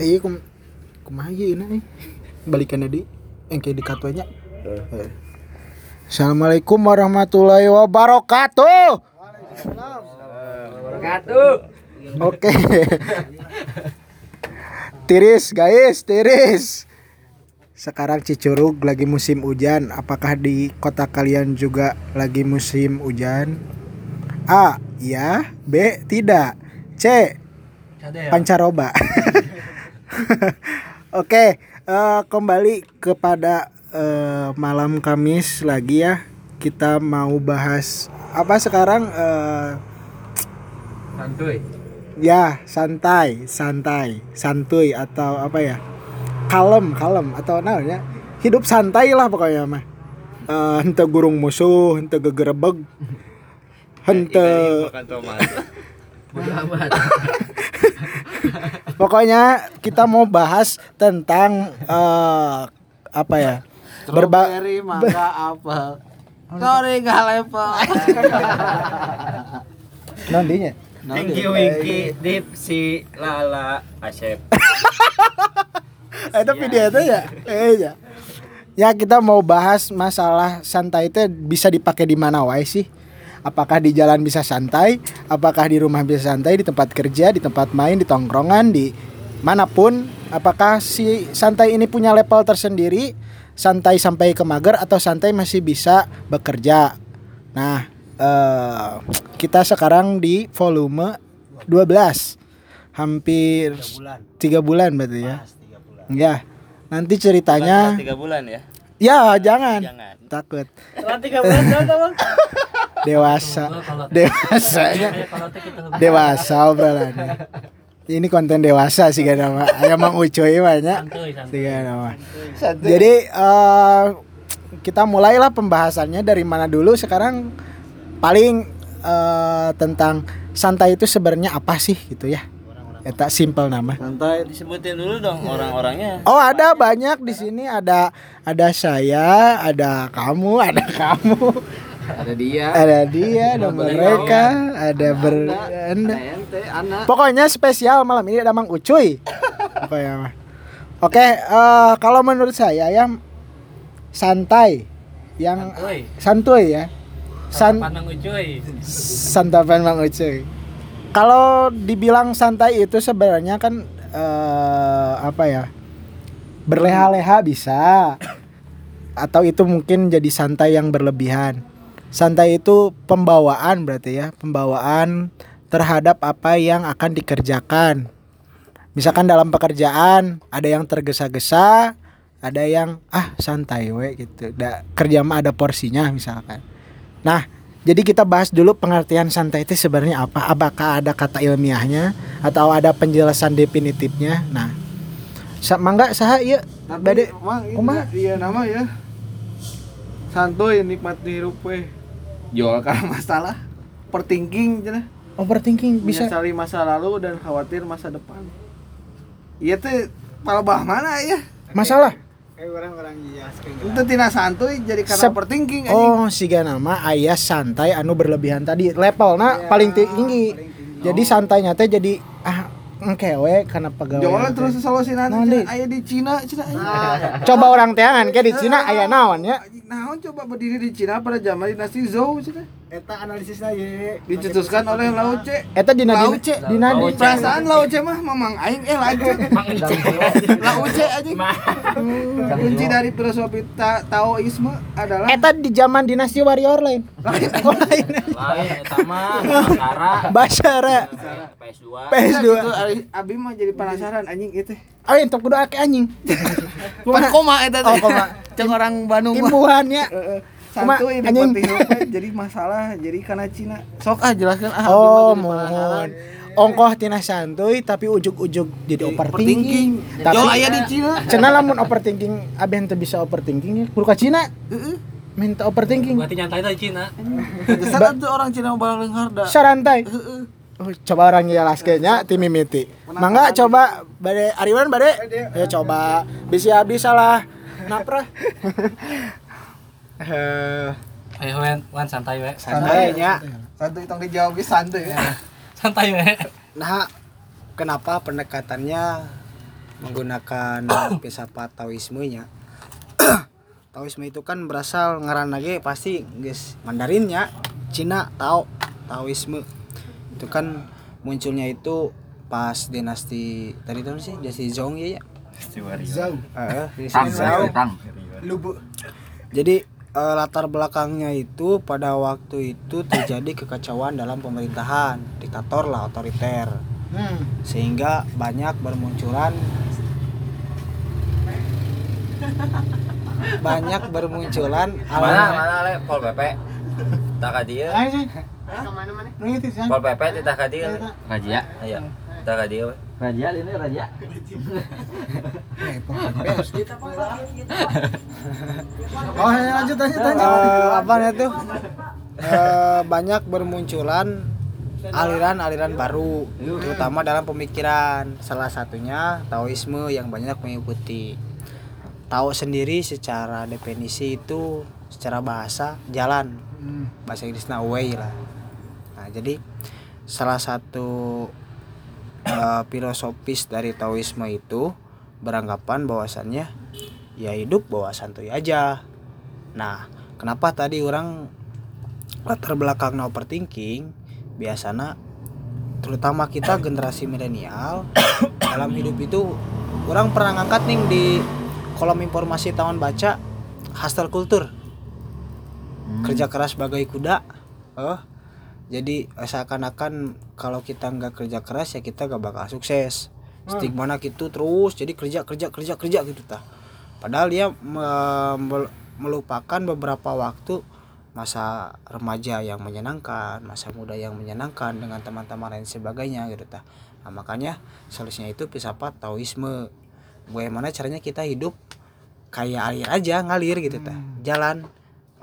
iya kum kumaha ieu ini balikan di engke di katuanya Eh. Assalamualaikum warahmatullahi wabarakatuh Oke. tiris guys, tiris. Sekarang Cicurug lagi musim hujan. Apakah di kota kalian juga lagi musim hujan? A. Ya. B. Tidak. C. Pancaroba. Oke, eh, kembali kepada eh, malam Kamis lagi ya. Kita mau bahas apa sekarang? Eh, Santuy. Ya, santai, santai, santuy atau apa ya? Kalem, kalem atau namanya hidup santai lah pokoknya mah. Eh, hente gurung musuh, hente gegerebeg, hente amat. Pokoknya kita mau bahas tentang eh, apa ya? Berba Strawberry, mangga, apel. Sorry gak level. nantinya. Thank you Winky Dip si Lala Asep itu video itu ya? Eh, ya. Ya kita mau bahas masalah santai itu bisa dipakai di mana wae sih? Apakah di jalan bisa santai? Apakah di rumah bisa santai? Di tempat kerja, di tempat main, di tongkrongan, di mana pun? Apakah si santai ini punya level tersendiri? Santai sampai ke mager atau santai masih bisa bekerja? Nah, eh, kita sekarang di volume 12 hampir tiga bulan berarti ya. Ya. Nanti ceritanya tiga bulan ya ya jangan jangan takut. Tiga bulan bang. Dewasa. Dewasanya dewasa. obrolannya. Ini konten dewasa sih kan nama ayam mang ucuy banyak. Sih kan nama jadi eh, kita mulailah pembahasannya dari mana dulu sekarang. Paling eh, tentang santai itu sebenarnya apa sih gitu ya Eta simple nama. Santai disebutin dulu dong orang-orangnya. Oh ada banyak di sini. Ada ada saya ada kamu ada kamu. Ada dia. ada dia ada mereka ada ber anda anak. pokoknya spesial malam ini ada Mang Ucuy pokoknya mah oke eh, kalau menurut saya ya santai yang Santuy. santuy ya. San Pandang ucuy. santapan Mang Ucuy kalau dibilang santai itu sebenarnya kan eh, apa ya berleha-leha bisa. Atau itu mungkin jadi santai yang berlebihan. Santai itu pembawaan berarti ya pembawaan terhadap apa yang akan dikerjakan. Misalkan dalam pekerjaan ada yang tergesa-gesa ada yang ah santai we gitu. Da, kerja mah ada porsinya misalkan. Nah jadi kita bahas dulu pengertian santai itu sebenarnya apa? Apakah ada kata ilmiahnya atau ada penjelasan definitifnya? Nah sa mangga saha? Ieu bade. kumaha? iya nama ya. Santuy nikmati hirup we jual karena masalah. Overthinking cenah overthinking bisa. Menyesali masa lalu dan khawatir masa depan. Iya teh palebah mana ya? Masalah itu tina santuy jadi karena Sep- overthinking Oh, siga nama ayah santai anu berlebihan tadi level nah paling tinggi. Jadi santainya teh jadi ah engkewe karena pegawai. Teh. terus solusi nanti Naon, Di? Cina Cina Coba orang teangan kayak di Cina aya naon ya. Naon coba berdiri di Cina pada zaman dinasti Zhou Cina Eta analisisnya ye. dicetuskan oleh Lao Tse Eta dina Lao dina di perasaan Lao Tse mah mamang aing eh lagi Lao Tse anjing kunci dari filosofi ta Taoisme adalah Eta di zaman dinasti warrior lain. Oh, lain. lain eta mah Basara PS2 PS2. Gitu, Abi- Abi mah jadi penasaran anjing itu. Ayo entuk kudu ake anjing. Pan koma eta Oh, koma. Ceng orang Bandung. Imbuhannya. Santu ini anjing. penting jadi masalah jadi karena Cina. Sok ah jelaskan ah. Oh, mohon. Ongkoh tina santuy tapi ujuk-ujuk jadi overthinking. Tapi Yo aya di Cina. Cenah lamun overthinking abeh henteu bisa overthinking. Kudu ka Cina. Heeh. Minta overthinking. Berarti nyantai tadi Cina. Dasar tuh orang Cina bareng harda. Sarantai. Heeh. Oh, coba orang jelaskeun nya ti mimiti. Mangga coba bade Ariwan bade. Ya coba bisa bisa lah. Napra. Eh, Ayo wen, wan santai we. santai nya. Santuy tong dijawab ge santuy. Santai we. Nah, kenapa pendekatannya menggunakan filsafat Taoismenya. Taoisme itu kan berasal ngaran lagi pasti guys Mandarinnya Cina Tao Taoisme itu kan munculnya itu pas dinasti tadi tahun sih dinasti Zhong ya ya. Eh, Tang, Zhou. tang. Lubu. Jadi eh, latar belakangnya itu pada waktu itu terjadi kekacauan dalam pemerintahan, diktator lah otoriter. Hmm. Sehingga banyak bermunculan banyak bermunculan Mana mana le Pol PP. Tak sih. Nu itu sih. Pol PP teh tak ka dieu. Raja. Ayo. Tak ka dieu. we. Raja ini raja. Oh, ya, lanjut lanjut lanjut. eh, apa namanya tuh? Eh, banyak bermunculan aliran-aliran baru terutama dalam pemikiran. Salah satunya Taoisme yang banyak mengikuti. Tao sendiri secara definisi itu secara bahasa jalan. Bahasa Inggrisnya way lah. Nah jadi salah satu eh, filosofis dari Taoisme itu beranggapan bahwasannya ya hidup bawa santuy aja. Nah kenapa tadi orang latar belakang overthinking? Biasanya terutama kita generasi milenial dalam hidup itu orang pernah ngangkat nih di kolom informasi taman baca hustle kultur. Kerja keras bagai kuda oh jadi seakan-akan kalau kita nggak kerja keras ya kita gak bakal sukses. Stigma gitu terus jadi kerja kerja kerja kerja gitu tah. Padahal dia me- mel- melupakan beberapa waktu masa remaja yang menyenangkan masa muda yang menyenangkan dengan teman-teman lain sebagainya gitu tah. Nah, makanya solusinya itu filsafat Taoisme bagaimana caranya kita hidup kayak air aja ngalir gitu tah. Jalan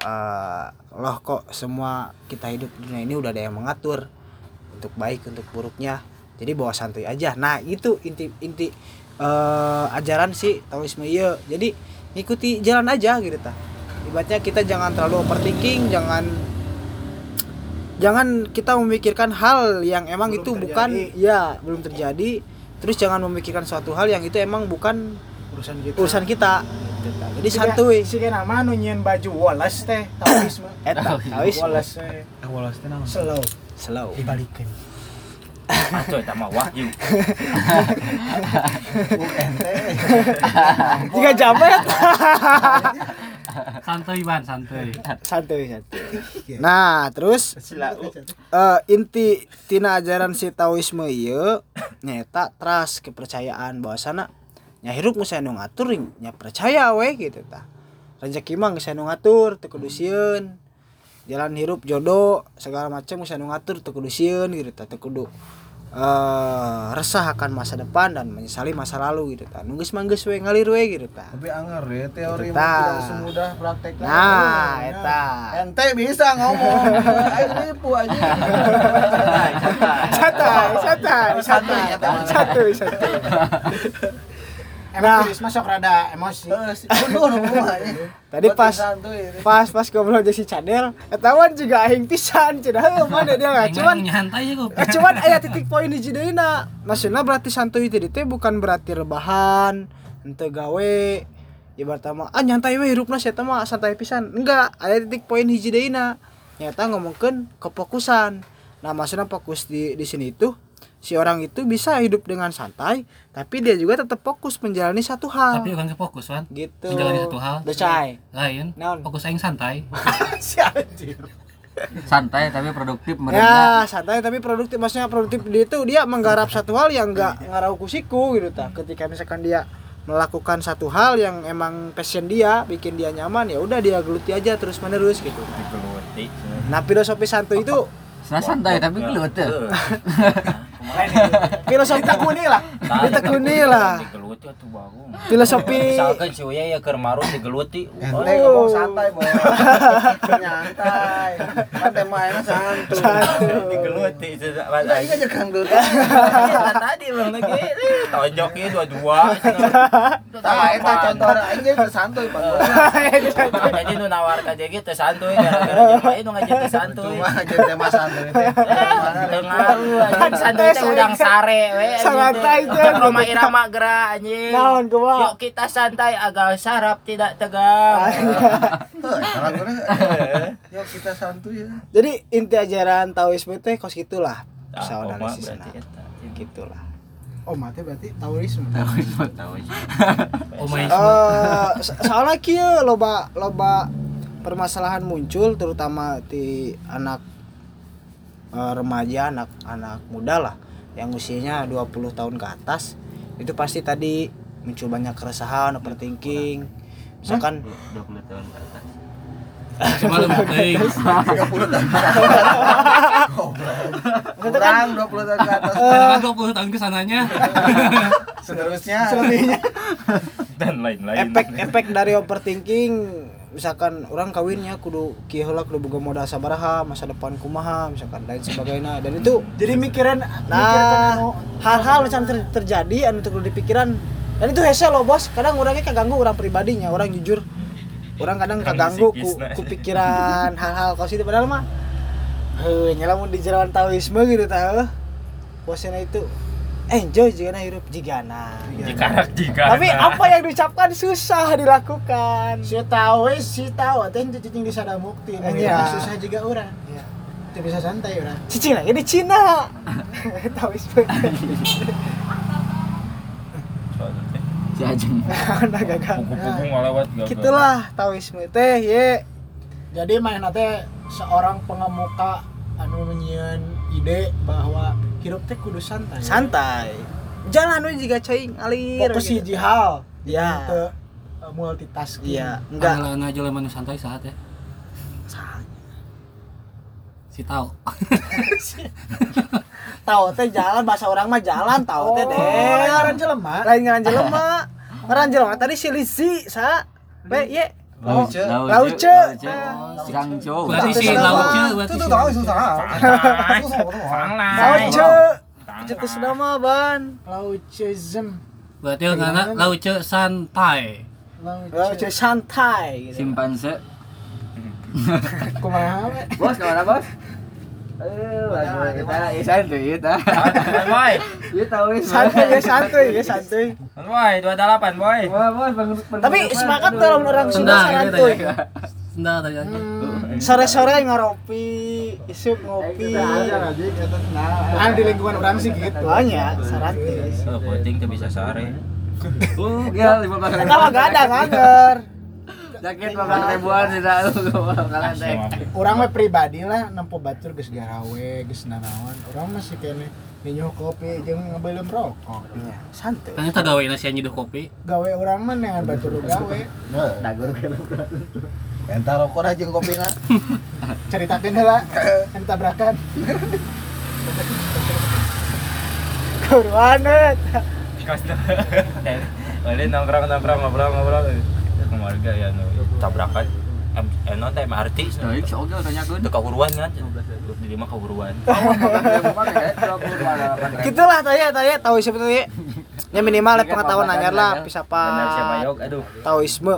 eh, loh kok semua kita hidup di dunia ini udah ada yang mengatur untuk baik untuk buruknya. Jadi bawa santuy aja. Nah itu inti inti eh, ajaran si Taoisme iya. Jadi ikuti jalan aja gitu tah. Ibaratnya kita jangan terlalu overthinking jangan jangan kita memikirkan hal yang emang Belum itu terjadi. bukan ya belum terjadi. Terus jangan memikirkan suatu hal yang itu emang bukan Urusan kita. urusan kita gitu jadi santuy Siga nama nu nyieun baju Wallace teh, Taoisme. eta Taoisme Wallace teh. Wallace teh naon? Slow. slow Dibalikin. Aco eta mah wahyu. Jika japet Santuy ban, santuy. santuy santuy nah terus eh, inti tina ajaran si Taoisme ieu nyata trust kepercayaan bahwasana nya hirup geus anu ngatur nya percaya we gitu tah rezeki mah geus anu ngatur teu kudu sieun. Jalan hirup jodoh segala macam geus anu ngatur teu kudu sieun gitu tah teu kudu eh resah akan masa depan dan menyesali masa lalu gitu tah nu geus mah geus we ngalir we gitu tah Tapi anger ya teori mah tidak semudah prakteknya. Nah, eta. Ente bisa ngomong. Ayo nipu aja. santai santai santai. Santai santai Emang tulis masuk rada emosi. Mah. tadi pas pas pas ngobrol jeung si Cadel etawan juga aing pisan cenah mana dia nggak? Cuman nyantai ya kok. eh, cuman aya titik poin hiji deuna maksudna berarti santuy teh teh bukan berarti rebahan henteu gawe. Ibarat mah ah nyantai we hirupna sia teh mah santai pisan. Enggak aya titik poin hiji deuna nyata ngomongkeun kefokusan. Nah maksudnya fokus di di sini itu si orang itu bisa hidup dengan santai tapi dia juga tetap fokus menjalani satu hal Tapi bukan fokus, Wan. gitu Menjalani satu hal. Decai. Lain. Naon? Fokus aing santai. si anjir Santai tapi produktif mereka. ya santai tapi produktif maksudnya produktif dia itu dia menggarap satu hal yang enggak ngarau kusiku gitu ta ketika misalkan dia melakukan satu hal yang emang passion dia bikin dia nyaman ya udah dia geluti aja terus menerus gitu nah filosofi santuy itu Nah, santai tapi kelut tuh. filosofi tekuni lah ditekuni lah Dikeluti atuh bagus. filosofi misalkan si Uya ya keur marung digeluti Ente ngomong santai, Bos. Nyantai. Ente mainnya santai. digeluti itu Aing aja kang dulu. tadi bang lagi eh, tonjoknya dua-dua Tah eta contoh aing jadi santuy, Pak. jadi nu nawarkan jadi teh santuy gara-gara jelema itu ngaji teh santuy Cuma aja tema santuy teh. Anjing santuy teh udang sare we Santai teh. Roma Irama geura anjing Naon kumaha? Yuk kita santai agar saraf tidak tegang Heuh, salah guna. Yuk kita santuy ya. jadi inti ajaran Taoisme teh kos gitulah Nah, koma analisis berarti eta. gitulah oh mate berarti Taoisme Tahu. Oh my Eh, so- soalnya kieu loba loba permasalahan muncul terutama di anak eh, remaja anak anak muda lah yang usianya 20 tahun ke atas itu pasti tadi muncul banyak keresahan overthinking misalkan 20 tahun ke atas. Cuma lebih teuing. 30 tahun. Kurang 20 tahun ke atas. Karena 20 tahun ke sananya. Seterusnya. dan lain-lain efek-efek dari overthinking misalkan orang kawinnya kudu heula kudu boga modal sabaraha masa depan kumaha misalkan lain sebagainya. Dan itu jadi mikiran nah hal-hal misalnya ter- terjadi anu kudu dipikiran. Dan itu hese loh bos. Kadang orangnya kaganggu orang pribadinya orang jujur. Orang kadang kaganggu ku, nah. ku pikiran hal-hal kau itu padahal mah heuh nyalamun di jalan taoisme gitu tah bosnya itu enjoy jigana hirup jigana. Jikarak jika tapi apa yang diucapkan susah dilakukan. Si tahu si tahu. Teh itu cicing di sana mukti. Iya. susah juga orang. Iya. Tidak bisa santai orang. cicing lagi di Cina. Tahu Si Ajeng. nah gagal. Ngalawat gagal. Taoisme teh ye. Jadi main teh seorang pengemuka anu nyieun ide bahwa hirup teh kudu santai. santai jalan we juga cing alir Fokus gitu. hiji hal. Ya. Uh, multitasking. iya enggak Andalan aja lemah santai saat ya. Si tahu. tahu teh jalan bahasa orang mah jalan tahu teh Oh, deh ngaran jelema. lain ngaran jelema ngaran jelema tadi si Lisi sa be ye Lauce. Lauce. Si Kang Jo. Berarti si lauce berarti si. Lauce Cetus nama ban Laucism. Berarti ngana lauce santai. Lauce santai gitu. Simpanse. Kumaha we? Bos, ke mana bos? Ayo, lagu kita, ya santuy, kita. boy Ya tahu Santai ya santai ya santai. boy dua delapan boy Wah, bos, bangun Tapi semangat dalam orang Sunda santuy. ya. Tadi aja. Sore-sore ngopi, isuk ngopi. Kan di lingkungan orang sih gitu. Banyak oh penting tuh bisa sare Oh, ya 15 ribu. Kita mah gak ada nganger. Jaket 15 ribuan tidak lu kalah teh. Orang mah pribadi lah nempo batur geus garawe, geus nanaon. Orang masih kene minyu kopi jeung ngebelem rokok. Iya, santai. Kan eta gawe nasi nyeduh kopi. Gawe orang mah neangan batur gawe. Dagur Entah rokok aja kopi na. Ceritakeun heula yang tabrakan. Kuruan eta. kos Wali nongkrong nongkrong ngobrol ngobrol keluarga ya no tabrakan. Em eno teh MRT Nah, iki oke tanyakeun. itu kahuruan kan di lima kahuruan. Gitulah tanya tanya tahu sebetulnya. Ya? Minimal lah pengetahuan anyar lah siapa pisapa aduh. Taoisme.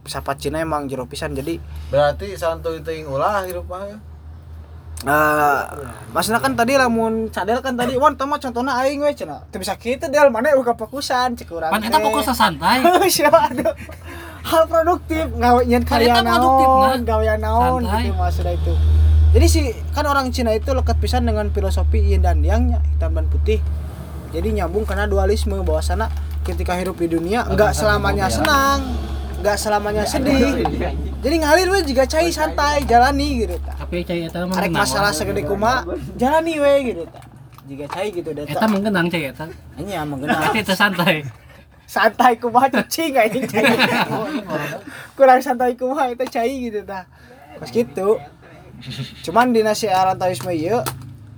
Pisapa Cina emang jero pisan jadi Berarti santuy teuing ulah hirup mah. Ya. eh maksudnya kan tadi lamun cadel kan tadi wan tama contohna aing we cenah. Teu bisa kitu del mana uga fokusan cek urang. Pan eta fokus santai. Siapa aduh. Hal produktif ngawe nyen Kan karya naon, nah. gawean naon gitu maksudnya itu. Jadi si kan orang Cina itu lekat pisan dengan filosofi yin dan yangnya hitam dan putih. Jadi nyambung karena dualisme bahwa sana ketika hidup di dunia enggak selamanya senang, enggak selamanya sedih. Jadi ngalir we juga cai santai jalani gitu ta. Tapi cai eta mah Arek masalah segede kuma jalani we gitu ta. Jika cai gitu dan Eta menggenang cai eta. Nya mengenal Berarti itu santai. santai kumaha cacing aing cai. Kurang santai kumaha itu cai gitu ta. Pas gitu. Cuman di nasi arantawisme ieu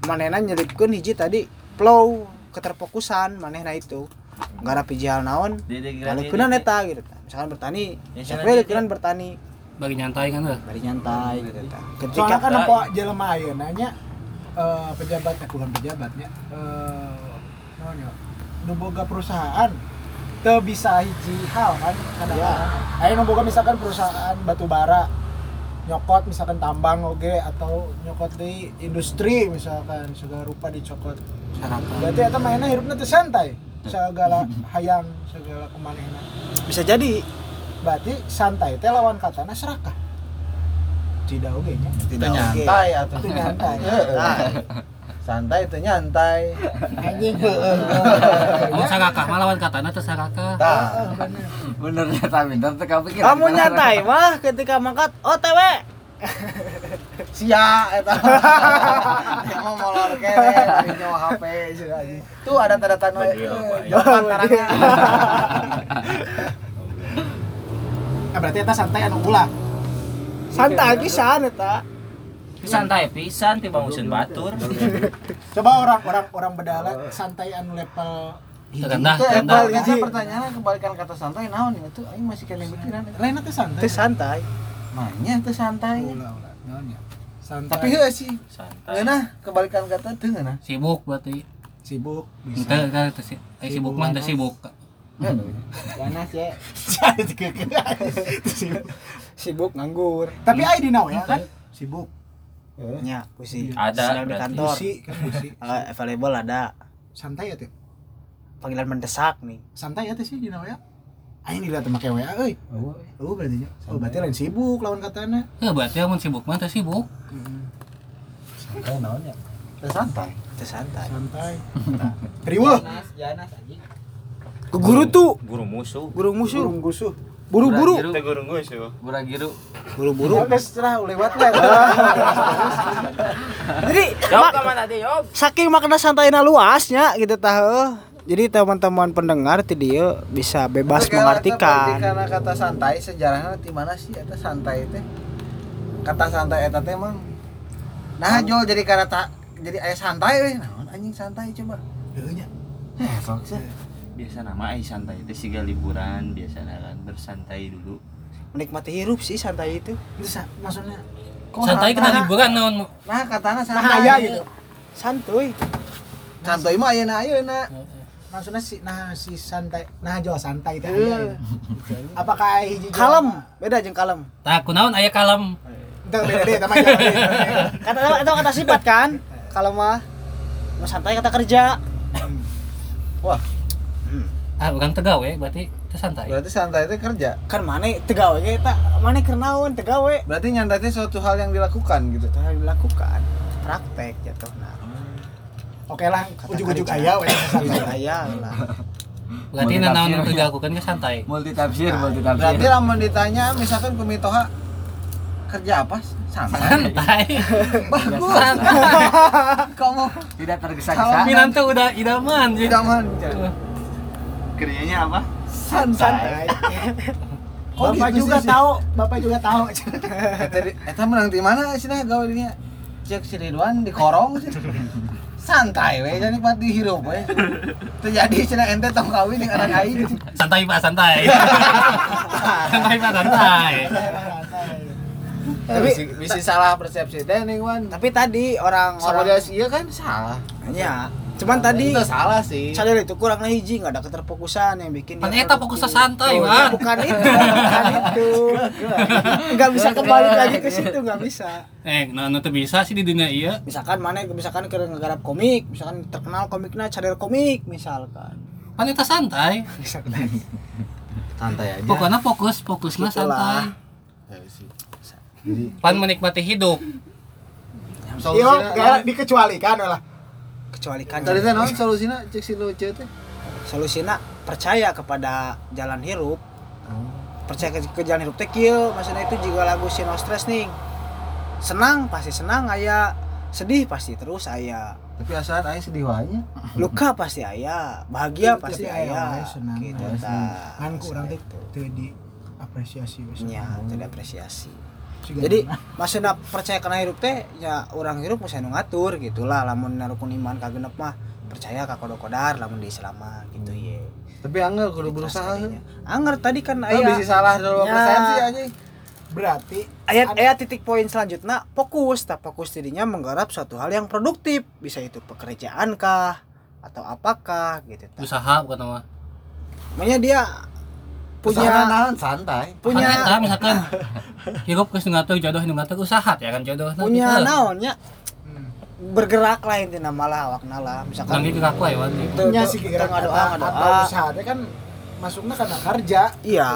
manehna nyelipkeun hiji tadi flow keterfokusan manehna itu. garap hiji hal naon Di- di- di- balikeun di- eta gitu tah. Misalkan bertani Ya, di- leukeun bertani? bagi nyantai kan lah bari nyantai gitu tah ketika soalnya kan apa jelema ayeuna nya eh, pejabatnya bukan pejabatnya eh ya nu boga perusahaan. Teu bisa hiji hal kan kadang-kadang. Aya nu boga misalkan perusahaan batu bara nyokot misalkan tambang oge atau nyokot di industri misalkan segala rupa dicokot. Berarti eta mainnya hidupnya teu santai segala hayang segala kemanehna bisa jadi. Berarti santai teh lawan katana serakah? Tidak oge nya. Tidak oke nyantai atau itu nyantai. Santai itu nyantai. Anjing. Oh sarakah mah lawan katana teh sarakah tah. Bener. Eta bener teh kamu nyantai mah ketika mangkat OTW sia eta. Yang mau molor kene dari nyawa HP sih anjing. tuh ada tanda tanda Badieu, Pak. jauh antaranya Ah, berarti eta santai anu ulah. Santai pisan eta. Santai pisan ti bangusin batur. Coba orang orang orang bedala santai anu level terendah itu terendah. Epal kan pertanyaannya kebalikan kata santai naon ya? Tuh aing masih kena pikiran lain teh santai itu santai. Mainnya itu santai. Ulah ulah naon ya santai. Tapi heuh sih. Santai. Ngeunah kebalikan kata teu ngeunah sibuk berarti. Sibuk bisa. Kan teh si- eh, sibuk mah teh sibuk ganas ya. Sibuk. sibuk nganggur. Tapi ai dina ya kan? Sibuk. Nya pusi Ada, sedang di kantor. Pusi kan pusi Eh, available ada. Santai ya teh panggilan mendesak nih. Santai ya teh sih dina ya aing dilihat make WA euy. Oh berarti nya. Oh berarti lain sibuk lawan katana ya berarti amun sibuk. Mah teh sibuk? Teu santai. Itu santai. Santai. Riweuh ke guru tuh. Guru musuh. Guru musuh. Burung gusuh buru-buru. Teh guru musuh. Gura giru. buru-buru geus cerah lewat lah. Jadi mak- saking makna santainya luasnya gitu tahu jadi teman-teman pendengar ti dia bisa bebas eta mengartikan. karena kata santai sejarahnya di mana sih? Eta santai teh kata santai eta teh emang nah jol jadi kata jadi aya santai weh. Naon anjing santai coba? Heuh nya. eh biasa nama ai santai teh siga liburan biasanya kan bersantai dulu. Menikmati hirup sih santai itu. Itu sa- maksudnya santai kena liburan naon? Nah katana nah santai aya gitu. Santuy. Santai mah ayeuna ayeuna maksudnya si nah si santai nah jual santai teh aya gitu. apakah hiji kalem beda jeung kalem. Tak kunaon aya kalem? Itu beda deh deh. kata itu kata sifat kan? Kalau mah mau santai kata kerja. Ah orang tegawe berarti teh santai. Berarti santai teh kerja. Kan mana tegawe ge eta mana keur naon tegawe. Berarti nyantai teh suatu hal yang dilakukan gitu. Itu yang dilakukan. Praktek jatuh nah oke lah ujuk-ujuk aya we santai aya lah berarti Multi tafsir. yang dilakukan ke santai Multi tafsir, multi berarti tafsir. lamun ditanya misalkan kumitoha kerja apa santai santai bagus kamu Tidak tergesa-gesa. Minan tuh udah idaman idaman Kerjanya apa? santai Kok bapak gitu juga sih? tahu bapak juga tahu Eta menang di mana sih nah gawe dinya? Cek si Ridwan di korong sih. Santai we jadi nikmat dihirup we. Terjadi cenah ente tong kawin dengan anak aing. santai pak santai santai pak santai Tapi bisa salah persepsi teh nih Wan. tapi tadi orang Sama orang dia iya kan salah. ya cuman tadi itu salah sih. sadar itu kurang hiji nggak ada keterfokusan yang bikin eta produktif. fokusnya santai Oh, mah bukan itu bukan itu nggak bisa kembali lagi ke situ nggak bisa eh nah teu bisa sih di dunia iya misalkan mana misalkan ke ngegarap komik misalkan terkenal komiknya cadel komik misalkan pan eta santai Santai aja. pokoknya fokus fokusnya Itulah. santai pan menikmati hidup Yo, Solusinya gak dikecualikan lah. Kecuali kan Tadi teh naon solusina cek si lucu teh. solusinya percaya kepada jalan hirup. Percaya ke, ke jalan hirup teh kieu maksudnya itu juga lagu si no stress nih senang pasti senang aya sedih pasti terus aya. Tapi asal aing sedih wae. luka pasti aya bahagia pasti Tapi aya. aya senang. Gitu Kan kurang teh teu di apresiasi we. nya tidak apresiasi jadi mana? maksudnya percaya kena hirup teh ya orang hirup nu ngatur gitulah lamun narukun iman kagenep mah percaya ka kodok-kodar lamun di Islam mah gitu ye Tapi angel kudu berusaha. Anger tadi kan Ah, bisa salah dulu Ya. sih anjing. Berarti ayat ayat titik poin selanjutnya fokus tak fokus dirinya menggarap suatu hal yang produktif bisa itu pekerjaan kah atau apakah gitu tah. usaha bukan mah Makanya dia Punya punya nahan santai. punya eta misalkan hirup geus ngatur jodoh nu ngatur usaha ya kan jodoh punya naonnya Hmm. bergerak lah intinya malah awakna lah misalkan Kan gerak wae wan. Tuh, nya tuh, sih kira ngadoa ngadoa atau usaha teh kan masuknya karena kerja iya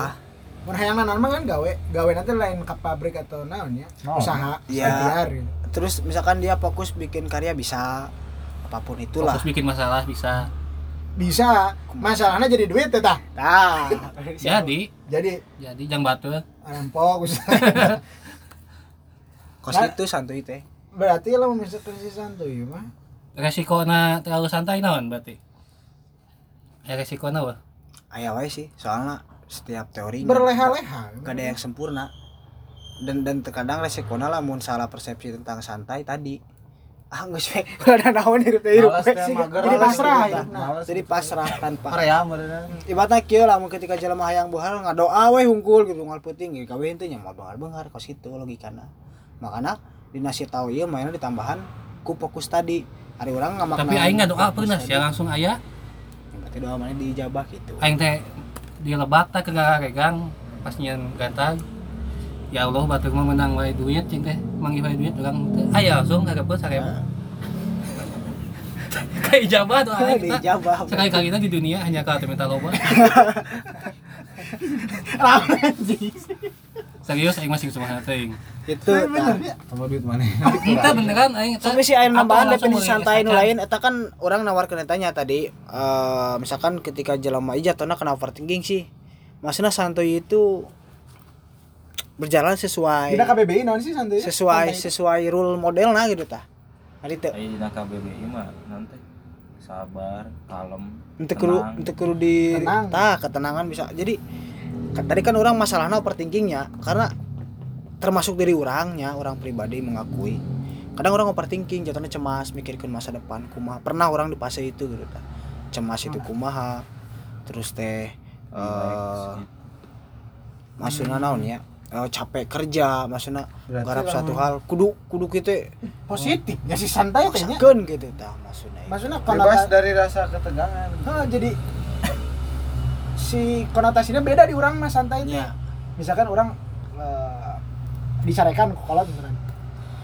mun hayang nanan mah kan gawe gawe nanti lain ke pabrik atau naon ya Oh. usaha Iya. gitu. terus misalkan dia fokus bikin karya bisa apa pun itulah Fokus bikin masalah bisa bisa. Masalahnya jadi duit teh tah. Nah jadi jadi. Jadi jang batu. Usaha kos Nah. itu santuy teh. berarti lo misalkan si santuy mah? Resiko na terlalu santai naon berarti? Ya resiko na wah aya wae sih soalnya setiap teori berleha-leha. gak ada yang sempurna. Dan dan terkadang resikonya lah mun salah persepsi tentang santai tadi ah nggak sih ada naon hirup teh hirup. Jadi pasrah ya. jadi pasrah tanpa. Korea beneran. ibaratnya kieu lah mun ketika jelema hayang bohal ngadoa we hungkul gitu ngal peuting gitu kawin teh nya mau bengar-bengar kos itu logikana. Makanya dinasih tahu ieu mainnya ditambahan ku fokus tadi. Hari orang ngamakna tapi aing nggak doa fokus pernah sih langsung aya. Berarti doa mana dijabah gitu aing teh di lebak teh kegang pas nyen gatag ya Allah batur mah menang wae duit cing teh manggih wae duit orang teh aya langsung hareupeut sarebu kayak ijabah doa aing kita sekali kali di dunia hanya kalau minta loba. Serius aing masih cuma teuing itu tah. Sama duit mana? kita beneran aing. Tapi si air nambahan definisi mulai santai nu lain. Eta kan orang nawarkeun tanya tadi eh misalkan ketika jelema ieu jatuhna kena overthinking sih. Maksudnya santuy itu berjalan sesuai kita KBBI naon sih santuy sesuai Santai. sesuai rule modelna gitu tah. Ari teu Ayo dina KBBI mah nanti sabar, kalem, Untuk kudu tenang. untuk kudu di Tenang. tah ketenangan bisa. Jadi tadi kan orang masalahnya overthinkingnya karena termasuk dari orangnya orang pribadi mengakui kadang orang overthinking jatuhnya cemas mikirkan masa depan kumaha pernah orang di fase itu gitu tah. cemas itu kumaha terus teh eh maksudnya naon ya eh, capek kerja maksudnya garap satu hal. Kudu kudu kita positif ya si santai teh nya paksakeun gitu tah maksudnya. Maksudnya Bebas dari rasa ketegangan. Hah, jadi si konotasinya beda di orang mah santainya. Ya. Misalkan orang eh, disarekan kolot beneran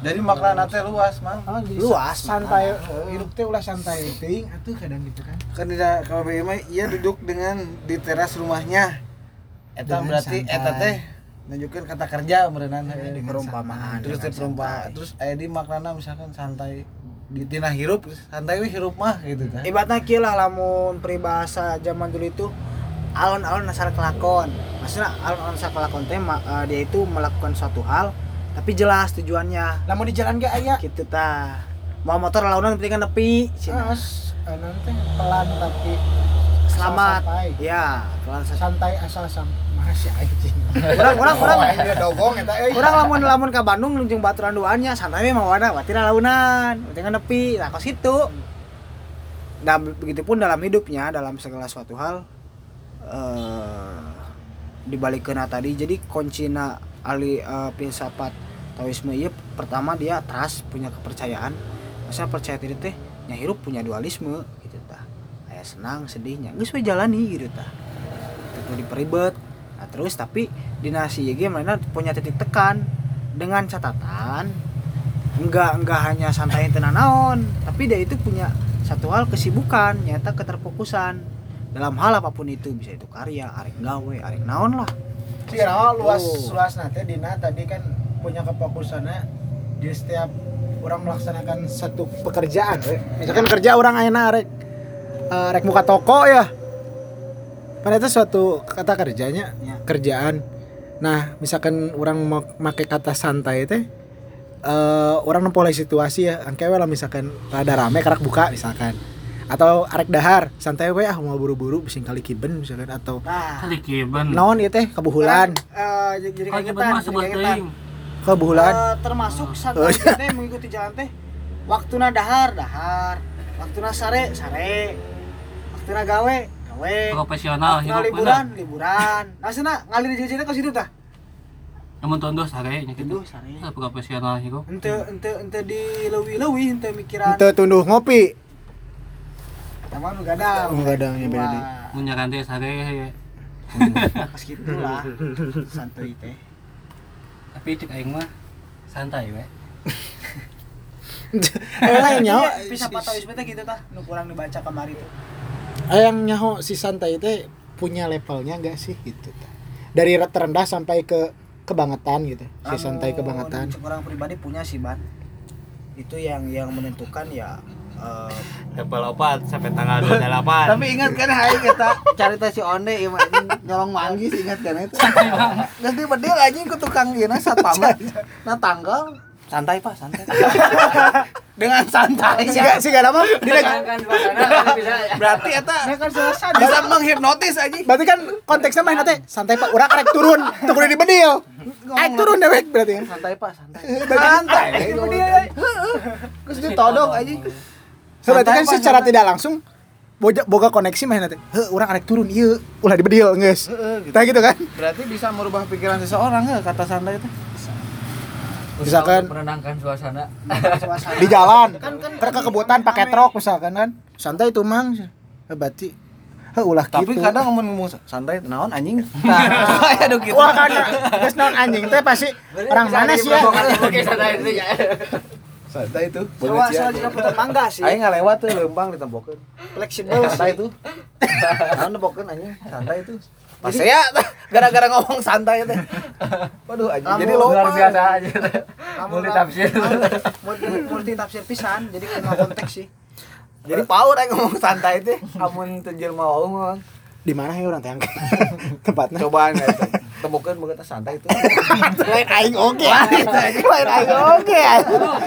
Jadi makna teh luas, Mang. Oh, jadi Luas, santai hidup teh ulah santai. Teuing atuh kadang gitu kan. Kan di kalau mah ia duduk dengan di teras rumahnya. Eta Dengan berarti eta teh nunjukin kata kerja berenang Dengan perumpamaan terus dengan teh perumpamaan santai. terus aya di maknana misalkan santai. Di tina hirup santai we hirup mah gitu kan. Ibaratnya kieu lah lamun peribahasa zaman dulu itu alon-alon asal kelakon. Maksudnya alon-alon asal kelakon teh eh, dia itu melakukan suatu hal tapi jelas tujuannya. Lamun di jalan ge aya? Gitu ta. Mau motor launan penting kan nepi cenah. As, nanti pelan tapi selamat. ya pelan sa- santai asal sam masih anjing Urang urang urang Oh, aing udah dogong eta euy urang lamun lamun ka Bandung jeung baturan duanya santai mah wadah batir launan. Penting nepi. Nah kos itu. Nah begitupun dalam hidupnya dalam segala suatu hal eh dibalikeun tadi. Jadi kuncina ali eh, filsafat Taoisme ieu pertama dia trust punya kepercayaan. Masa percaya diri teh nya hirup punya dualisme gitu tah. Aya senang sedihnya. Geus we jalani gitu tah. Itu diperibet nah, terus tapi dinasti YG mana punya titik tekan dengan catatan enggak enggak hanya santai tenan naon tapi dia itu punya satu hal kesibukan nyata keterfokusan dalam hal apa pun itu bisa itu karya arek gawe arek naon lah Si Rawa luas luas nanti Dina tadi kan punya kefokusannya di setiap orang melaksanakan satu pekerjaan. Misalkan kerja orang ayeuna rek eh, rek muka toko ya. Kan itu suatu kata kerjanya, Ya. kerjaan. Nah, misalkan orang mau make kata santai teh eh orang nempoleh situasi ya, angke we lah misalkan rada rame karak buka misalkan. Atau arek dahar, santai we ah mau buru-buru bising kali kiben misalkan atau nah. Kali kiban naon ieu teh kebuhulan. eh, jadi kagetan kebuhulan Eh, termasuk Oh, santai teh mengikuti jalan teh. Waktuna dahar dahar. Waktuna sare sare. Waktuna gawe gawe profesional hirup liburan bener. liburan asina ngalir jeung ka situ tah namun tondos sare nya gitu sare. Ah, profesional hirup ente ente ente di leuwih-leuwih ente mikiran Ente tunduh ngopi. Taman nu gadang. Nu gadang, ya beda deui. mun nyaran teh sare Pas gitu lah. Santuy teh. tapi cek aing mah santai we Eh lain nyaho. Bisa patah isme teh gitu tah nu kurang dibaca kamari tuh. Eh yang nyaho si santai teh punya levelnya enggak sih gitu tah. Dari terendah sampai ke kebangetan gitu. Si santai kebangetan. Orang pribadi punya sih, Ban. Itu yang yang menentukan ya eh, level 4 sampai tanggal 28 Tapi ingat kan hai kita cerita si Onde ieu mah anjing nyolong manggis ingat kan itu. Ganti bedil anjing ku tukang ieu satpam. Nah tanggal santai Pak, santai. Dengan santai. Siga siga nama kan suasana bisa Berarti eta kan selesai. bisa menghipnotis anjing. Berarti kan konteksnya main teh santai Pak, urang rek turun, teu kudu dibedil. Rek turun dewek berarti kan. Santai Pak, santai. Santai. Terus ditodong anjing. So, berarti kan secara tidak langsung boga, boga koneksi main teh. Heuh, urang rek turun ieu, ulah dibedil geus. Tah gitu kan. Berarti bisa merubah pikiran seseorang ya kata santai itu. Misalkan menenangkan suasana di jalan kan ke kebutuhan pakai truk misalkan kan santai itu mang berarti Heh, ulah Tapi gitu kadang ngomong ngomong santai naon anjing. Kayak aduh gitu. wah karena geus naon anjing teh pasti orang mana sih ya oke santai itu ya Santai itu. Sawa sawa juga putar mangga sih. Aing ngalewat tuh lembang ditembokeun. Fleksibel Santai itu. Naon nembokeun anjing? Santai itu. Pas ya gara-gara ngomong santai teh. Waduh anjing. Jadi lupa. luar biasa aja multi tafsir multi multi tafsir pisan jadi kena konteks sih. Jadi power aing ngomong santai teh. Amun teu jelema mah. di mana ya orang teh tempatnya Cobaan ya. Tembokeun beungeut santai itu. lain aing oke lain aing oke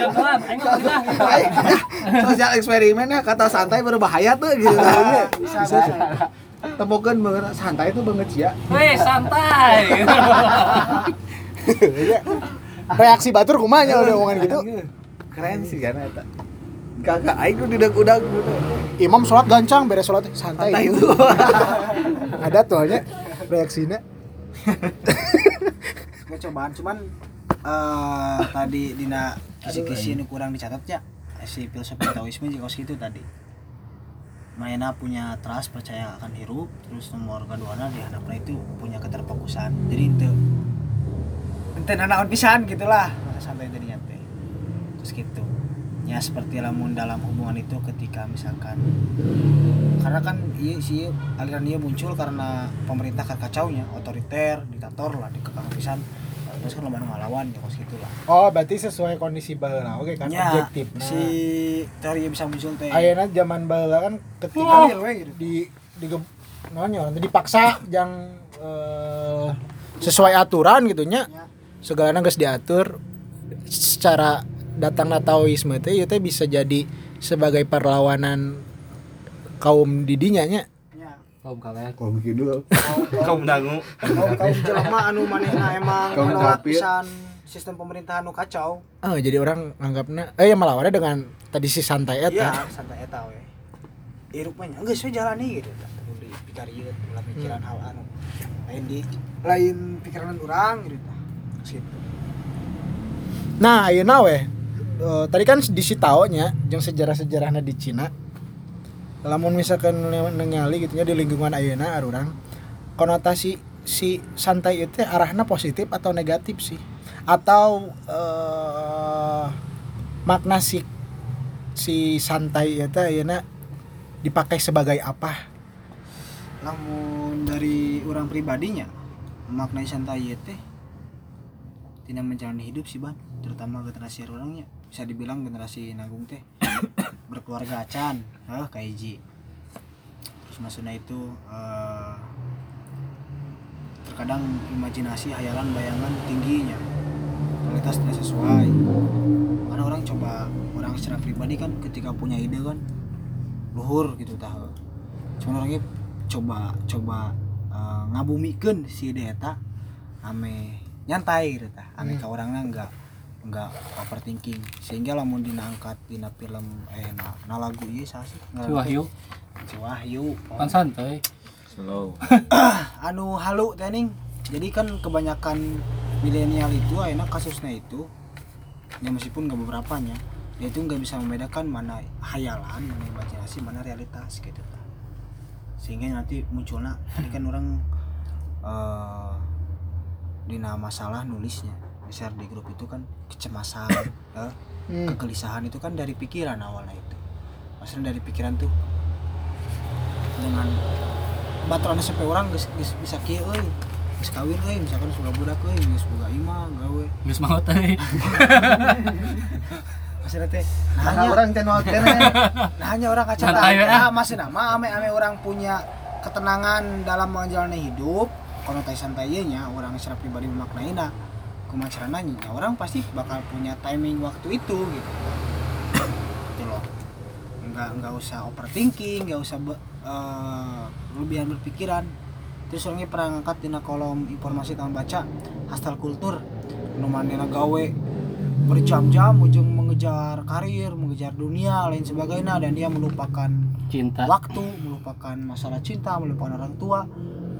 contohan aing. Sosial eksperimen ya kata santai berbahaya tuh gitu. Bisa Tembokeun beungeut santai itu beungeut sia. Weh, santai. reaksi batur kumanya udah omongan gitu Keren sih kan eta. Kakak aing tuh didag-udag gitu. imam sholat gancang beres sholat santai, Santai itu. ada tuh aja reaksinya Gue cobaan cuman eh tadi dina kisi-kisi ini kurang dicatatnya si filsafat Taoisme juga gitu tadi Maena punya trust percaya akan hirup terus nomor kedua di hadapna itu punya keterfokusan. Jadi itu ente nanaon pisan gitulah. Sampai tadinya teh terus gitu. Ya seperti lamun dalam hubungan itu ketika misalkan karena kan iya sih aliran dia muncul karena pemerintah kacaunya otoriter diktator lah dikekang pisan terus kan ngalawan ya kos gitu lah oh berarti sesuai kondisi baheula oke kan Ya, objektif si teori bisa muncul teh Ayeuna zaman baheula kan ketika gitu. di di nanya dipaksa yang eh, sesuai aturan gitu nya Ya. segalanya geus diatur secara datang Taoisme teh ieu teh bisa jadi sebagai perlawanan kaum didinya nya Ya. Kaum kalian. Kalau begitu kaum dangu. Kaum kaum jelema anu manehna emang Kaum pisan sistem pemerintahan nu kacau. Oh jadi orang anggapnya eh yang melawannya dengan tadi si santai eta. Iya santai eta we. Irup mah geus we jalani gitu. Dipikarieuh ulah pikiran hal anu. Lain di lain pikiran urang gitu. Gitu Nah, ayeuna we. Eh, tadi kan di si Tao nya jeung sejarah-sejarahna di Cina. Lamun misalkan gitu nya di lingkungan ayeuna arurang konotasi si santai itu arahna positif atau negatif sih? Atau eh makna si si santai itu ayeuna dipakai sebagai apa? lamun dari orang pribadinya maknai santai teh tidak menjalani hidup sih ban terutama generasi orangnya bisa dibilang generasi nanggung teh berkeluarga acan ah kaiji. Terus maksudnya itu eh, terkadang imajinasi hayalan bayangan tingginya kualitas tidak sesuai. Karena orang coba orang secara pribadi kan ketika punya ide kan luhur gitu tahu cuman orangnya coba coba uh, ngabumikeun si ide eta ame nyantai gitu tah. Ame ka orangna enggak enggak overthinking. Sehingga lamun dina angkat dina film eh na, na lagu ieu sah sih? Si Wahyu. si Wahyu. Kan santai. Slow. Anu halu teh ning. Jadi kan kebanyakan milenial itu enak kasusnya itu ya meskipun nggak beberapa nya dia itu nggak bisa membedakan mana hayalan mana imajinasi mana realitas gitu sehingga nanti munculnya ini kan orang eh dina masalah nulisnya share di grup itu kan kecemasan eh, Hmm. kegelisahan itu kan dari pikiran awalnya itu. Maksudnya dari pikiran tuh dengan baturan sampai orang geus, geus bisa kieu euy geus kawin euy misalkan sudah budak euy geus boga imah gawe. Geus mau teh maksudnya teh Nah, hanya orang teh nah hanya orang kaca ya. nah maksudnya mah ame ame orang punya ketenangan dalam menjalani hidup? Konotasi santainya orang secara pribadi memaknaina kumacarana nya orang pasti bakal punya timing waktu itu gitu. Gitu loh. Nggak nggak usah overthinking nggak usah be, lebihan berpikiran. Terus orangnya pernah ngangkat di kolom informasi tahun baca hostel kultur numanina gawe berjam-jam ujung mengejar karir mengejar dunia lain sebagainya. Dan dia melupakan cinta. waktu melupakan masalah cinta melupakan orang tua.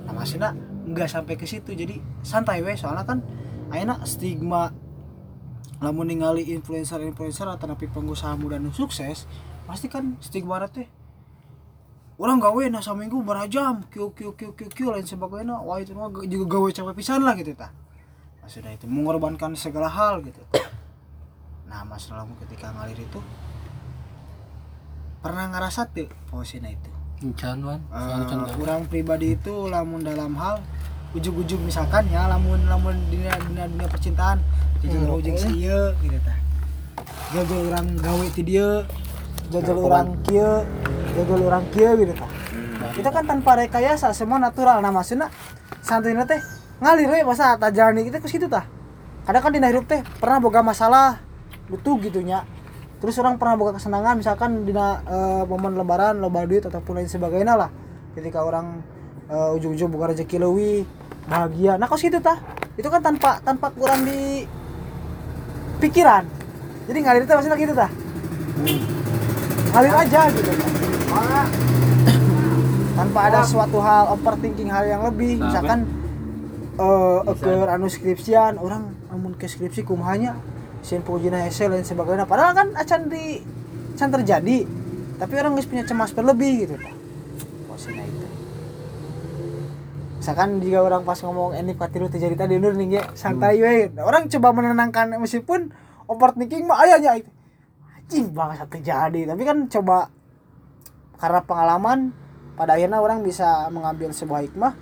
Nah maksudnya nggak sampai ke situ jadi santai weh. Soalnya kan akhirnya stigma lamun ningali influencer-influencer atau napi pengusaha muda nu sukses pasti kan stigma teh. Orang gawe nah saminggu berajam kiu kiu kiu kiu kiu lain sebagainya. Wah itu mah juga gawe capek pisan lah gitu tah. Maksudnya itu mengorbankan segala hal gitu. Nah masalahmu ketika ngalir itu pernah ngerasa tuh posisinya itu? Encan wan? Eh, gawe. orang pribadi itu lamun dalam hal ujug-ujug misalkan ya lamun lamun dunia dunia, dunia percintaan jajal Hmm, ujung oke. si ieu gitu tah. Jajal orang gawe ti dieu jajal orang kieu jajal orang kieu gitu tah. Kita kan tanpa rekayasa semua natural. Nah maksudnya santuy teh ngalir we masa tak jalani kita ke situ tah. Kadang kan di hidup teh pernah boga masalah butuh gitunya terus orang pernah boga kesenangan misalkan di momen lebaran loba duit ataupun lain sebagainya lah. Ketika orang eh, ujung-ujung buka rezeki lewi bahagia. Nah kok situ tah? Itu kan tanpa tanpa kurang di pikiran. Jadi ngalir teh maksudnya gitu tah? Ngalir aja gitu. Tah. tanpa ada suatu hal overthinking hal yang lebih. Misalkan eh. keur anu skripsian orang amun ke skripsi kumahanya sin pujina hese lain sebagainya. Padahal kan acan di can terjadi tapi orang geus punya cemas berlebih gitu tah. Posisinya itu misalkan jika orang pas ngomong ini katilu terjadi tadi nur nih ya santai we orang coba menenangkan meskipun overthinking mah ayahnya itu anjing banget terjadi tapi kan coba karena pengalaman pada akhirnya orang bisa mengambil sebuah hikmah.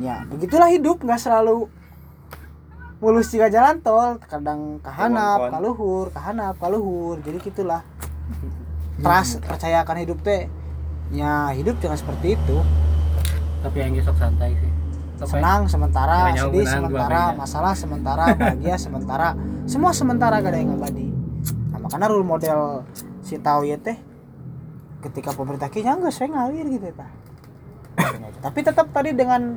Ya begitulah hidup. Nggak selalu mulus jika jalan tol. Kadang kahanap kaluhur kahanap kaluhur. Jadi gitulah. Trust percaya akan hidup teh. Ya hidup jangan seperti itu tapi yang gesok santai sih. Ya? senang sementara jauh sedih menang, sementara masalah sementara bahagia sementara. Semua sementara gak ada yang abadi nah, makanya role model si tahu ya teh ketika pemerintah kayaknya enggak saya ngalir gitu ya tapi tetap tadi dengan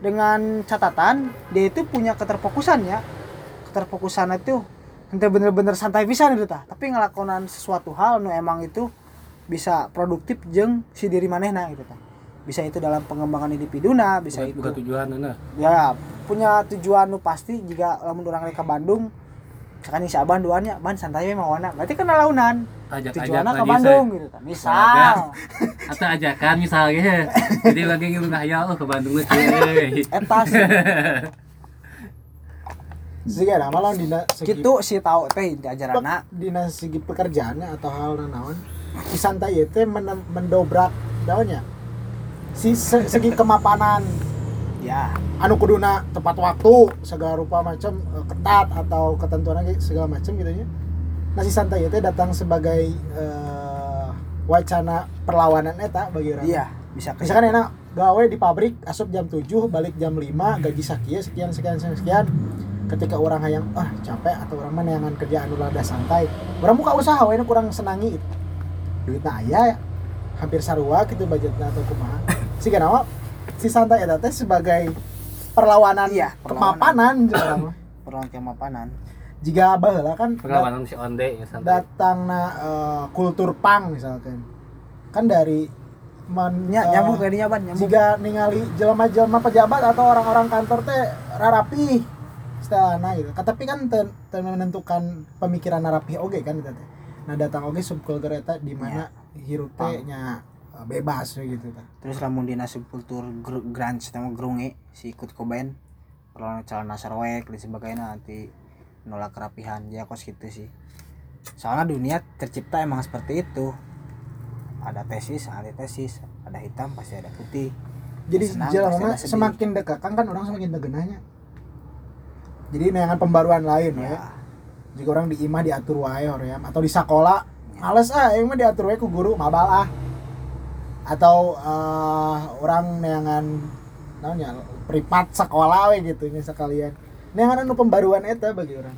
dengan catatan dia itu punya keterfokusan ya. Keterfokusan itu ente bener-bener santai pisan gitu tah. Tapi ngelakonan sesuatu hal nu emang itu bisa produktif jeng si diri manehna gitu tah bisa itu dalam pengembangan individuna bisa bukan, itu. bukan tujuan nah ya punya tujuan nu pasti jika lamun orang ke Bandung misalkan si Aban duanya ban santai we mawana berarti kan launan. Ajak tujuannya ke Bandung gitu kan. Misal atau ajakan misalnya. Jadi lagi ngilu ngayal oh ke Bandung teh euy. etas. Sih ada malah dina segi gitu si tahu teh di ajaranna dina segi pekerjaannya atau hal naon si santai itu men- mendobrak daunnya si se- segi kemapanan. Ya anu kuduna tepat waktu segala rupa macam eh, ketat atau ketentuan lagi segala macam gitu nya nah si santai itu datang sebagai eh, wacana perlawanan eta bagi orang. Iya bisa ke misalkan enak gawe di pabrik asup jam 7 balik jam 5 gaji sakia sekian sekian sekian, sekian. ketika orang yang ah capek atau orang mana yang kerjaan anu rada santai. Orang buka usaha nu kurang senangi. Itu duitna aya ya. hampir sarua gitu budgetnya atau kumaha si kenapa si santai eta teh sebagai perlawanan Iya, perlawanan. kemapanan jeung orang mah. perlawan kemapanan. Jika baheula kan pengalaman si onde ya santai. datang na eh, kultur pang misalkan. Kan dari men, Nya, eh, nyambung kayak nyaban nyambung. jika ningali jelema-jelema pejabat atau orang-orang kantor teh rarapi istilahna gitu. Tapi kan ten, ten menentukan pemikiran rapi oge kan eta teh. Nah datang oge subkultur eta di mana hirup teh nya. eh, bebas gitu terus lamun dina subkultur gr- grunge sama grunge si Kurt Cobain kalau celana sarwek dan sebagainya nanti nolak kerapihan. Ya kos gitu sih. Soalnya dunia tercipta emang seperti itu. Ada tesis antitesis ada hitam pasti ada putih. Jadi Senang, sedih. semakin dekat kan kan orang semakin tegenahnya jadi neangan pembaruan lain ya. ya. Jika orang di imah diatur wae hoream atau di sekolah males ah. Yang mah diatur wae ku guru mabal ah atau eh, orang neangan namanya privat sekolah we gitu nya sekalian. Neangan anu pembaruan eta bagi orang.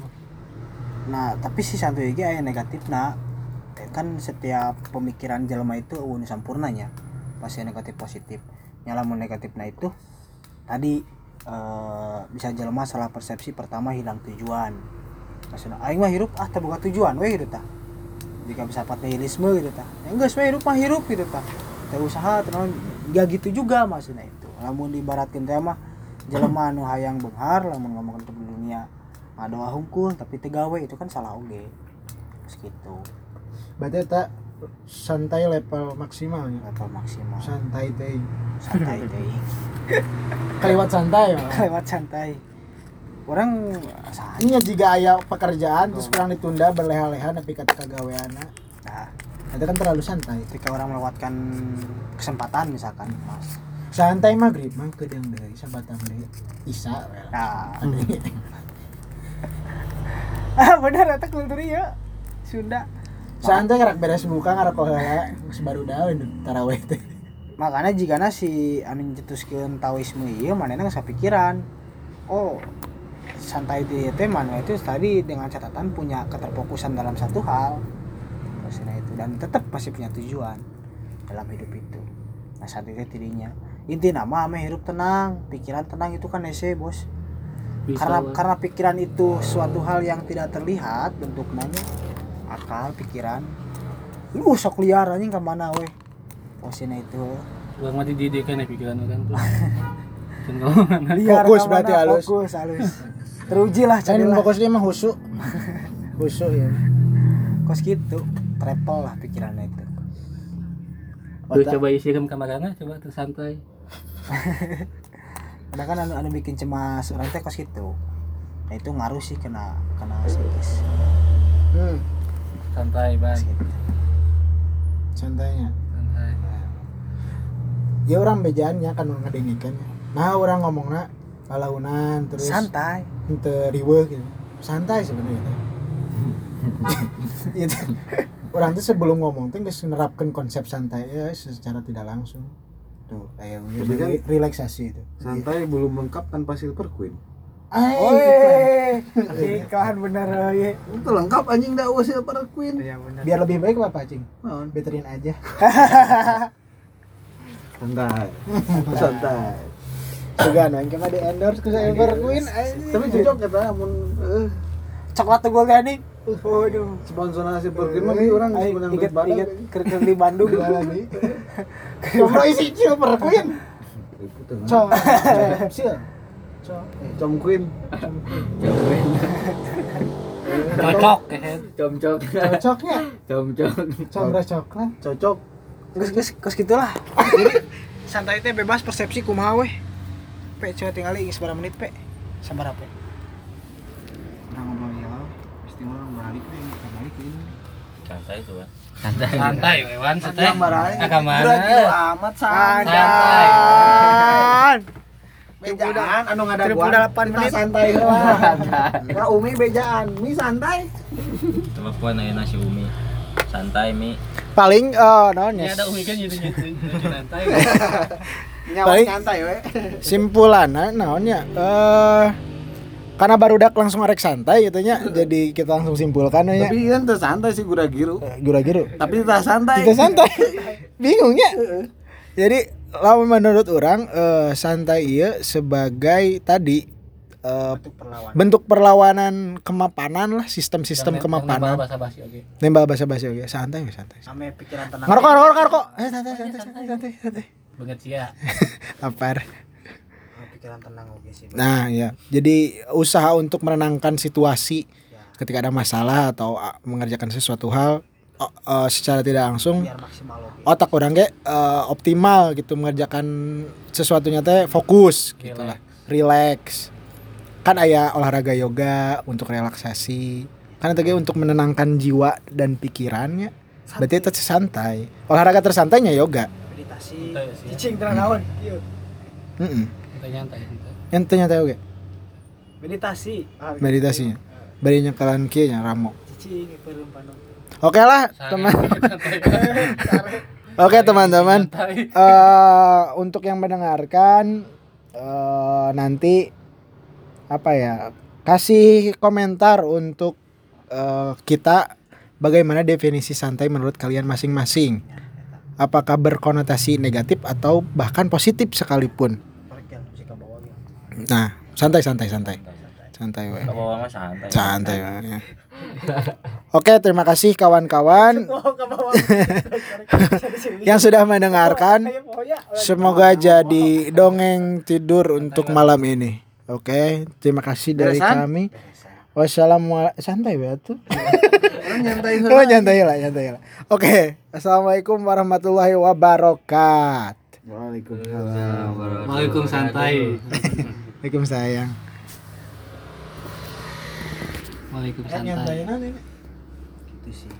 Nah tapi si santu aya negatif nah kan setiap pemikiran jelema itu eueuh sampurnanya. Pasti negatif positif. Nyalamun negatif nah itu tadi eh, bisa jelema salah persepsi pertama hilang tujuan. Maksudnya aing mah hirup ah terbuka tujuan we gitu tah. Jika bisa nihilisme gitu ya enggak we hirup mah hirup gitu tah teh usaha terus gak gitu juga maksudnya itu. Lamun dibaratin teh mah jelema anu hayang benghar lamun ngomongin ke dunia ngadoa hungkul tapi tegawe itu kan salah oge. Terus gitu. Berarti eta santai level maksimalnya level maksimal. Santai teh. Santai teh. Kaliwat santai mah. lewat santai. Orang ini jika aya pekerjaan terus kurang ditunda berleha-leha tapi kata kagaweana. nah itu kan terlalu santai. Ketika orang melewatkan kesempatan misalkan mas. Santai maghrib mah kedeng deui sabatan deui. Isa nah. Ah benar eta kultur ya Sunda. Santai ngarak beres buka ngarak koheula geus baru daun tarawih teh. Makanya jika si anu nyetuskeun taoisme ieu manehna geus pikiran oh santai di teh mana itu tadi dengan catatan punya keterfokusan dalam satu hal maksudnya itu. Dan tetap masih punya tujuan dalam hidup itu. Nah saat itu dirinya inti nama ame hidup tenang pikiran tenang itu kan ese bos. Bisa, karena Bang. karena pikiran itu suatu hal yang tidak terlihat bentuknya akal pikiran lu sok liar anjing ke mana weh posisinya itu. Bang mah dididikan ya pikiran orang tuh. Fokus berarti halus. fokus halus. Teruji lah Kan cari lah fokus dia mah husu. Husu ya. Kos gitu travel lah pikirannya itu Tuh coba isi ke kamarana coba tuh santai. ada kan anu, anu bikin cemas orang teh kos gitu nah itu ngaruh sih kena kena psikis hmm, Santai, Bang. Kos gitu. santainya Santai. ya orang bejaannya kan orang ngedengikannya nah orang ngomongna palaunan terus santai ente riweuh gitu santai sebenarnya teh. itu orang tuh sebelum ngomong tuh geus nerapkan konsep santai ya secara tidak langsung tuh kayak Tapi kan- re- relaksasi itu Santai belum lengkap tanpa silver queen. Ay, Woi, iklan bener ya. Itu lengkap anjing dah eueuh silver queen. Iya bener. biar lebih baik apa cing Naon? betterin aja Santai. Santai. juga no yang ke mana di endorse ke Silver Queen anjing. Tapi cocok kata mun eh Coklat tuh gue nih. Waduh. sponsor silver queen mah bi orang Ayo, sebenarnya inget inget kerja di Bandung. Coba isi Silver Queen Cok Sil Cok Com queen. Cocok. Comcok. Cocoknya Comcok. Combra coklat Cocok. Terus terus terus gitulah. Santai teh bebas persepsi kumaha weh. Pe tinggal geus berapa menit pe? Sabar pe. Orang ngobrol ya, pasti orang balik deh, kita balik ini. Santai tuh kan Santai. Santai, Wan. Santai. Nah, ke mana? Amat santai. Santai. Bejaan anu ngadaguan. 38 menit. Kita santai heula. Ka Umi bejaan, mi santai. telepon aja nasi umi santai mi Paling eh naonnya Ya ada umi kan gitu gitu. Santai. Nyawa Baik. santai we. Simpulanna naonnya eh karena barudak langsung arek santai gitu nya jadi kita langsung simpulkan ya Tapi kan teu santai sih gura giru. gura giru Tapi teu santai. kita santai. Bingung ya. Jadi lamun menurut orang eh, santai iya sebagai tadi eh, Bentuk perlawanan. bentuk perlawanan kemapanan lah sistem-sistem kemapanan. bahasa basi oke. Nembak bahasa basi oke. Santai we, santai. Sampai pikiran tenang. ngarokok ngarokok ngarokok eh santai santai santai santai. santai banget sih ya. Lapar pikiran tenang oke sih. nah ya jadi usaha untuk menenangkan situasi ketika ada masalah atau ah, mengerjakan sesuatu hal oh, eh, secara tidak langsung Biar maksimal oke. otak orang ge eh, optimal gitu mengerjakan sesuatunya teh fokus gitu lah relax kan aya olahraga yoga untuk relaksasi kan itu ge untuk menenangkan jiwa dan pikirannya berarti itu santai olahraga tersantainya yoga Meditasi. Santai. Cicing tenang naon. Ieu. Heeh. Nyantai gitu. Yang ternyata oge Meditasi. Ah, meditasinya. barinya kalian kieu nya ramo. Panon. oke lah teman. oke teman-teman. eh untuk yang mendengarkan eh nanti apa ya kasih komentar untuk eh, kita bagaimana definisi santai menurut kalian masing-masing. Apakah berkonotasi negatif atau bahkan positif sekalipun Parkir musik ke bawah ya. Nah santai santai santai santai mah santai. santai we, ya. oke terima kasih kawan-kawan yang sudah mendengarkan. Semoga jadi dongeng tidur untuk malam ini. Oke, terima kasih dari kami. Wassalamualaikum santai ya tuh. Nyantai Oh, nyantai lah, nyantai lah. Oke, assalamualaikum warahmatullahi wabarakatuh. Waalaikumsalam. Waalaikumsalam santai Waalaikumsalam sayang. Waalaikumsalam nanti. Gitu sih.